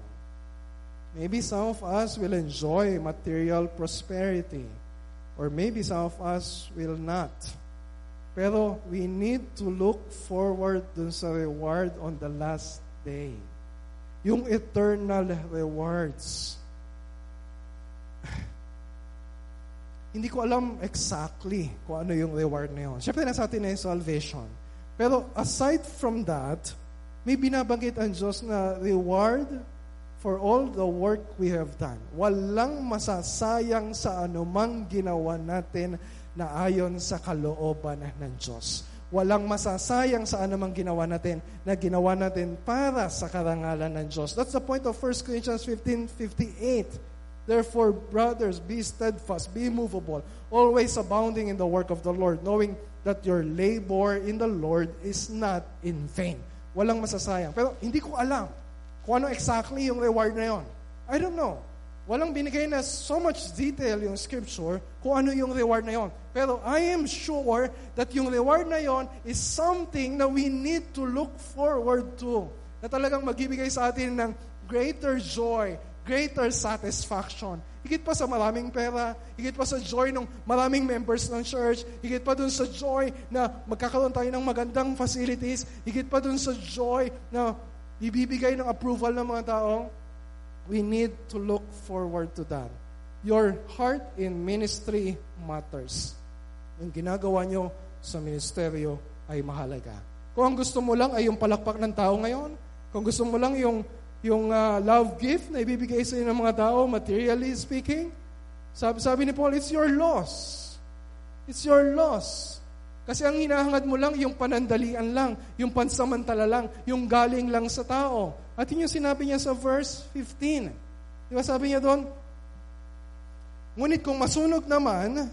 A: Maybe some of us will enjoy material prosperity, or maybe some of us will not. Pero we need to look forward dun sa reward on the last day. Yung eternal rewards. Hindi ko alam exactly kung ano yung reward na yun. Siyempre, nasa atin na yung salvation. Pero aside from that, may binabanggit ang Diyos na reward for all the work we have done. Walang masasayang sa anumang ginawa natin na ayon sa kalooban ng Diyos. Walang masasayang sa anumang ginawa natin na ginawa natin para sa karangalan ng Diyos. That's the point of 1 Corinthians 15:58. Therefore, brothers, be steadfast, be immovable, always abounding in the work of the Lord, knowing that your labor in the Lord is not in vain. Walang masasayang. Pero hindi ko alam kung ano exactly yung reward na yon. I don't know. Walang binigay na so much detail yung scripture kung ano yung reward na yon. Pero I am sure that yung reward na yon is something na we need to look forward to. Na talagang magbibigay sa atin ng greater joy, greater satisfaction. Higit pa sa maraming pera, higit pa sa joy ng maraming members ng church, higit pa dun sa joy na magkakaroon tayo ng magandang facilities, higit pa dun sa joy na ibibigay ng approval ng mga tao, we need to look forward to that. Your heart in ministry matters. Yung ginagawa nyo sa ministeryo ay mahalaga. Kung ang gusto mo lang ay yung palakpak ng tao ngayon, kung gusto mo lang yung, yung uh, love gift na ibibigay sa inyo ng mga tao, materially speaking, sabi, sabi ni Paul, it's your loss. It's your loss. Kasi ang hinahangad mo lang yung panandalian lang, yung pansamantala lang, yung galing lang sa tao. At yun yung sinabi niya sa verse 15. Di ba sabi niya doon? Ngunit kung masunog naman,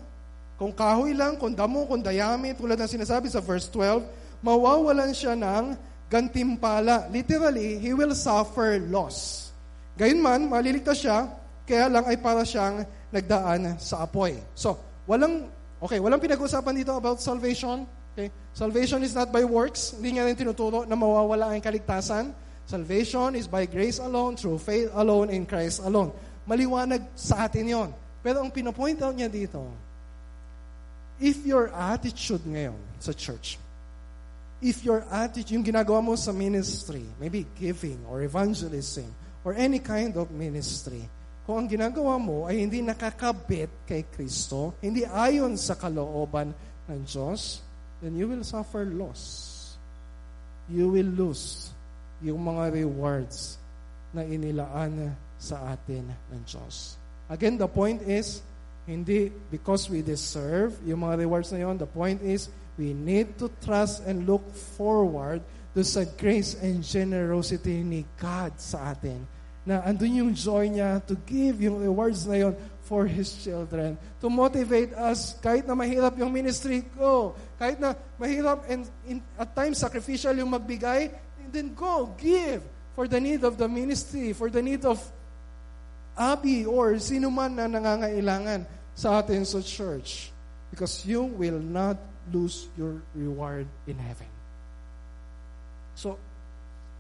A: kung kahoy lang, kung damo, kung dayami, tulad ng sinasabi sa verse 12, mawawalan siya ng gantimpala. Literally, he will suffer loss. Gayunman, maliligtas siya, kaya lang ay para siyang nagdaan sa apoy. So, walang Okay, walang pinag-usapan dito about salvation. Okay? Salvation is not by works. Hindi niya rin tinuturo na mawawala ang kaligtasan. Salvation is by grace alone, through faith alone, in Christ alone. Maliwanag sa atin yon. Pero ang pinapoint out niya dito, if your attitude ngayon sa church, if your attitude, yung ginagawa mo sa ministry, maybe giving or evangelism, or any kind of ministry, kung ang ginagawa mo ay hindi nakakabit kay Kristo, hindi ayon sa kalooban ng Diyos, then you will suffer loss. You will lose yung mga rewards na inilaan sa atin ng Diyos. Again, the point is, hindi because we deserve yung mga rewards na yon. The point is, we need to trust and look forward to sa grace and generosity ni God sa atin na andun yung joy niya to give yung rewards na yon for His children. To motivate us, kahit na mahirap yung ministry ko, kahit na mahirap and in, at times sacrificial yung magbigay, then go, give for the need of the ministry, for the need of Abi or sino man na nangangailangan sa atin sa church. Because you will not lose your reward in heaven. So,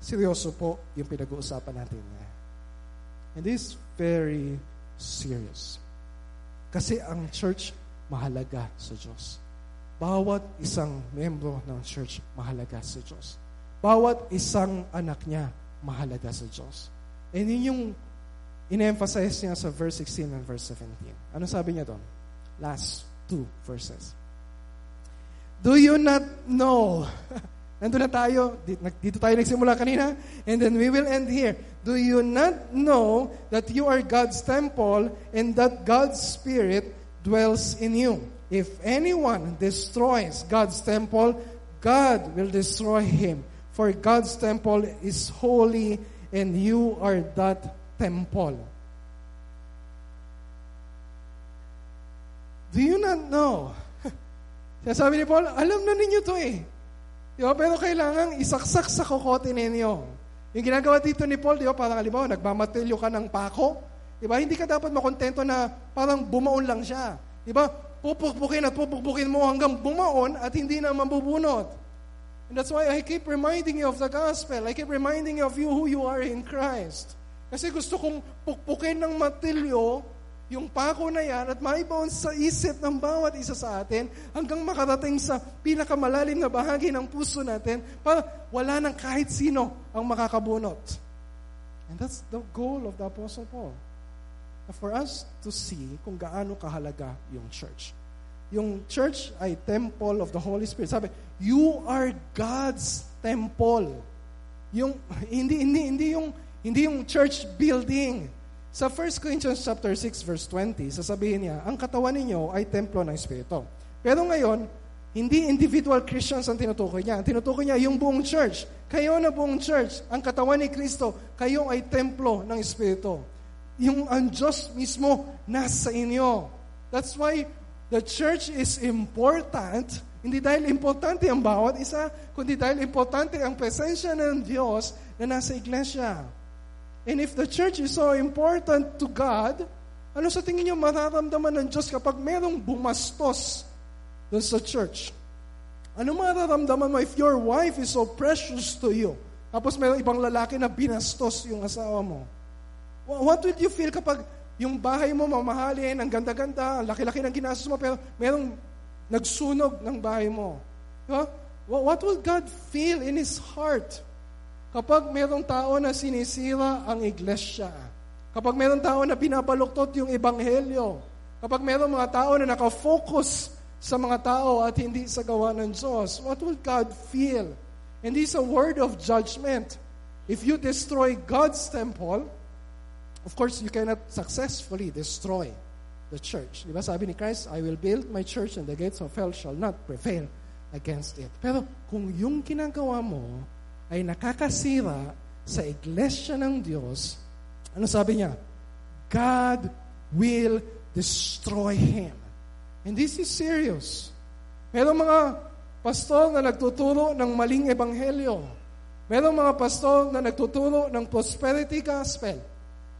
B: seryoso po yung pinag-uusapan natin. And this is very serious. Kasi ang church mahalaga sa Diyos. Bawat isang membro ng church mahalaga sa Diyos. Bawat isang anak niya mahalaga sa Diyos. And yun yung in-emphasize niya sa verse 16 and verse 17. Ano sabi niya doon? Last two verses. Do you not know? Nandun na tayo. Dito tayo nagsimula kanina. And then we will end here. Do you not know that you are God's temple and that God's Spirit dwells in you? If anyone destroys God's temple, God will destroy him. For God's temple is holy and you are that temple. Do you not know? Sabi ni Paul, alam na ninyo to eh. Di ba? Pero kailangan isaksak sa kokote ninyo. Yung ginagawa dito ni Paul, di ba? Parang halimbawa, nagmamatilyo ka ng pako. Di ba? Hindi ka dapat makontento na parang bumaon lang siya. Di ba? Pupukpukin at pupukpukin mo hanggang bumaon at hindi na mabubunot. And that's why I keep reminding you of the gospel. I keep reminding you of you who you are in Christ. Kasi gusto kong pukpukin ng matilyo yung pako na yan at maibaon sa isip ng bawat isa sa atin hanggang makarating sa pinakamalalim na bahagi ng puso natin para wala nang kahit sino ang makakabunot. And that's the goal of the Apostle Paul. For us to see kung gaano kahalaga yung church. Yung church ay temple of the Holy Spirit. Sabi, you are God's temple. Yung hindi hindi hindi yung hindi yung church building sa 1 Corinthians chapter 6 verse 20, sasabihin niya, ang katawan ninyo ay templo ng Espiritu. Pero ngayon, hindi individual Christians ang tinutukoy niya. Ang tinutukoy niya yung buong church. Kayo na buong church, ang katawan ni Kristo, kayo ay templo ng Espiritu. Yung ang Diyos mismo nasa inyo. That's why the church is important. Hindi dahil importante ang bawat isa, kundi dahil importante ang presensya ng Diyos na nasa iglesia. And if the church is so important to God, ano sa tingin niyo mararamdaman ng Diyos kapag merong bumastos dun sa church? Ano mararamdaman mo if your wife is so precious to you? Tapos merong ibang lalaki na binastos yung asawa mo. What would you feel kapag yung bahay mo mamahalin, ang ganda-ganda, ang laki-laki ng ginastos mo, pero merong nagsunog ng bahay mo? Diba? What will God feel in His heart? Kapag mayroong tao na sinisira ang iglesia, kapag mayroong tao na binabaluktot yung ebanghelyo, kapag mayroong mga tao na nakafocus sa mga tao at hindi sa gawa ng Diyos, what will God feel? And this is a word of judgment. If you destroy God's temple, of course, you cannot successfully destroy the church. Di ba sabi ni Christ, I will build my church and the gates of hell shall not prevail against it. Pero kung yung ginagawa mo ay nakakasira sa iglesia ng Diyos, ano sabi niya? God will destroy him. And this is serious. Merong mga pastor na nagtuturo ng maling ebanghelyo. Merong mga pastor na nagtuturo ng prosperity gospel.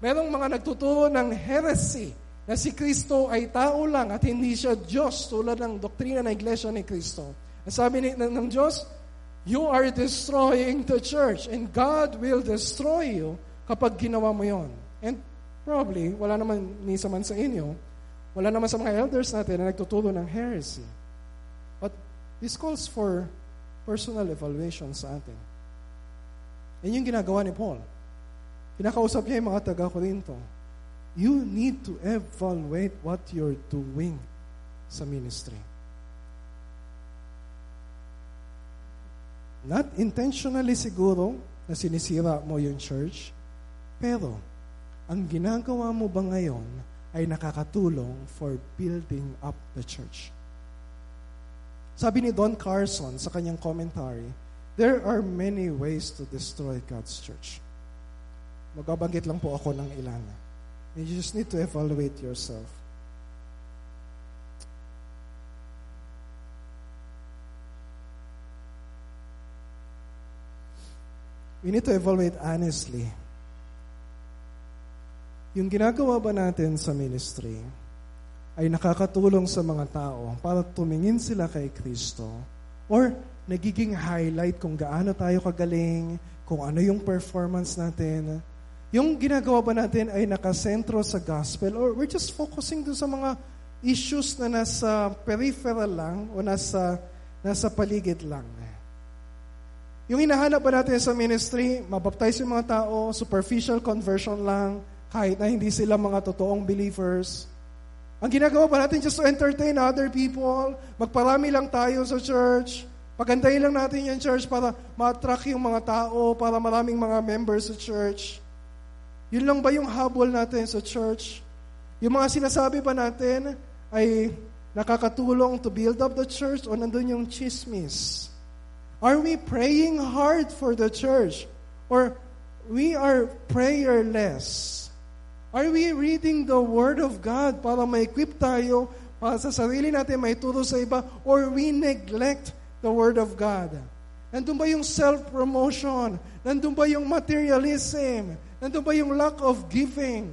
B: Merong mga nagtuturo ng heresy na si Kristo ay tao lang at hindi siya Diyos tulad ng doktrina ng iglesia ni Kristo. Sabi ni, ng, ng Diyos, You are destroying the church and God will destroy you kapag ginawa mo yon. And probably, wala naman ni sa man sa inyo, wala naman sa mga elders natin na nagtuturo ng heresy. But this calls for personal evaluation sa atin. Yan yung ginagawa ni Paul. Pinakausap niya yung mga taga-Korinto. You need to evaluate what you're doing sa ministry. Not intentionally siguro na sinisira mo yung church, pero ang ginagawa mo ba ngayon ay nakakatulong for building up the church? Sabi ni Don Carson sa kanyang commentary, there are many ways to destroy God's church. Magbabanggit lang po ako ng ilan. You just need to evaluate yourself. We need to evaluate honestly. Yung ginagawa ba natin sa ministry ay nakakatulong sa mga tao para tumingin sila kay Kristo or nagiging highlight kung gaano tayo kagaling, kung ano yung performance natin, yung ginagawa ba natin ay nakasentro sa gospel or we're just focusing dun sa mga issues na nasa peripheral lang o nasa, nasa paligid lang. Yung hinahanap ba natin sa ministry, mabaptize yung mga tao, superficial conversion lang, kahit na hindi sila mga totoong believers. Ang ginagawa ba natin just to entertain other people, magparami lang tayo sa church, pagandahin lang natin yung church para ma-attract yung mga tao, para maraming mga members sa church. Yun lang ba yung habol natin sa church? Yung mga sinasabi ba natin ay nakakatulong to build up the church o nandun yung chismis? Are we praying hard for the church? Or we are prayerless? Are we reading the Word of God para ma-equip tayo para sa sarili natin may turo sa iba? Or we neglect the Word of God? Nandun ba yung self-promotion? Nandun ba yung materialism? Nandun ba yung lack of giving?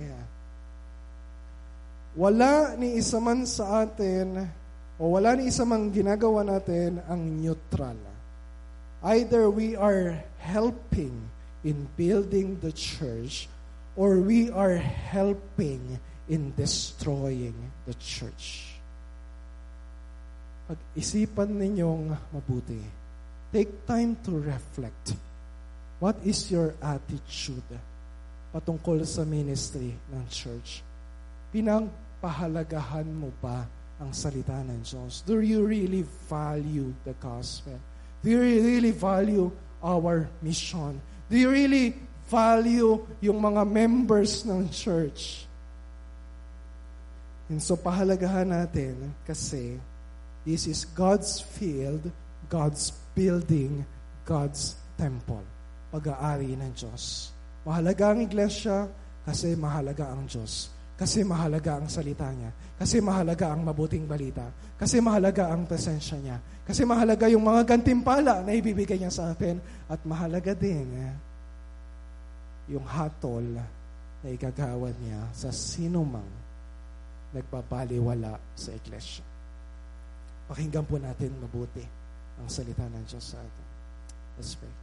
B: Wala ni isa man sa atin o wala ni isa man ginagawa natin ang neutral. Either we are helping in building the church or we are helping in destroying the church. Pag-isipan ninyong mabuti. Take time to reflect. What is your attitude? patungkol sa ministry ng church? Pinangpahalagahan mo ba ang salita ng Diyos? Do you really value the gospel? Do you really value our mission? Do you really value yung mga members ng church? And so pahalagahan natin kasi this is God's field, God's building, God's temple. Pag-aari ng Diyos. Mahalaga ang iglesia kasi mahalaga ang Diyos. Kasi mahalaga ang salita niya. Kasi mahalaga ang mabuting balita. Kasi mahalaga ang presensya niya. Kasi mahalaga yung mga gantimpala na ibibigay niya sa atin. At mahalaga din eh, yung hatol na igagawa niya sa sinumang nagbabaliwala sa iglesia. Pakinggan po natin mabuti ang salita ng Diyos sa atin. Let's pray.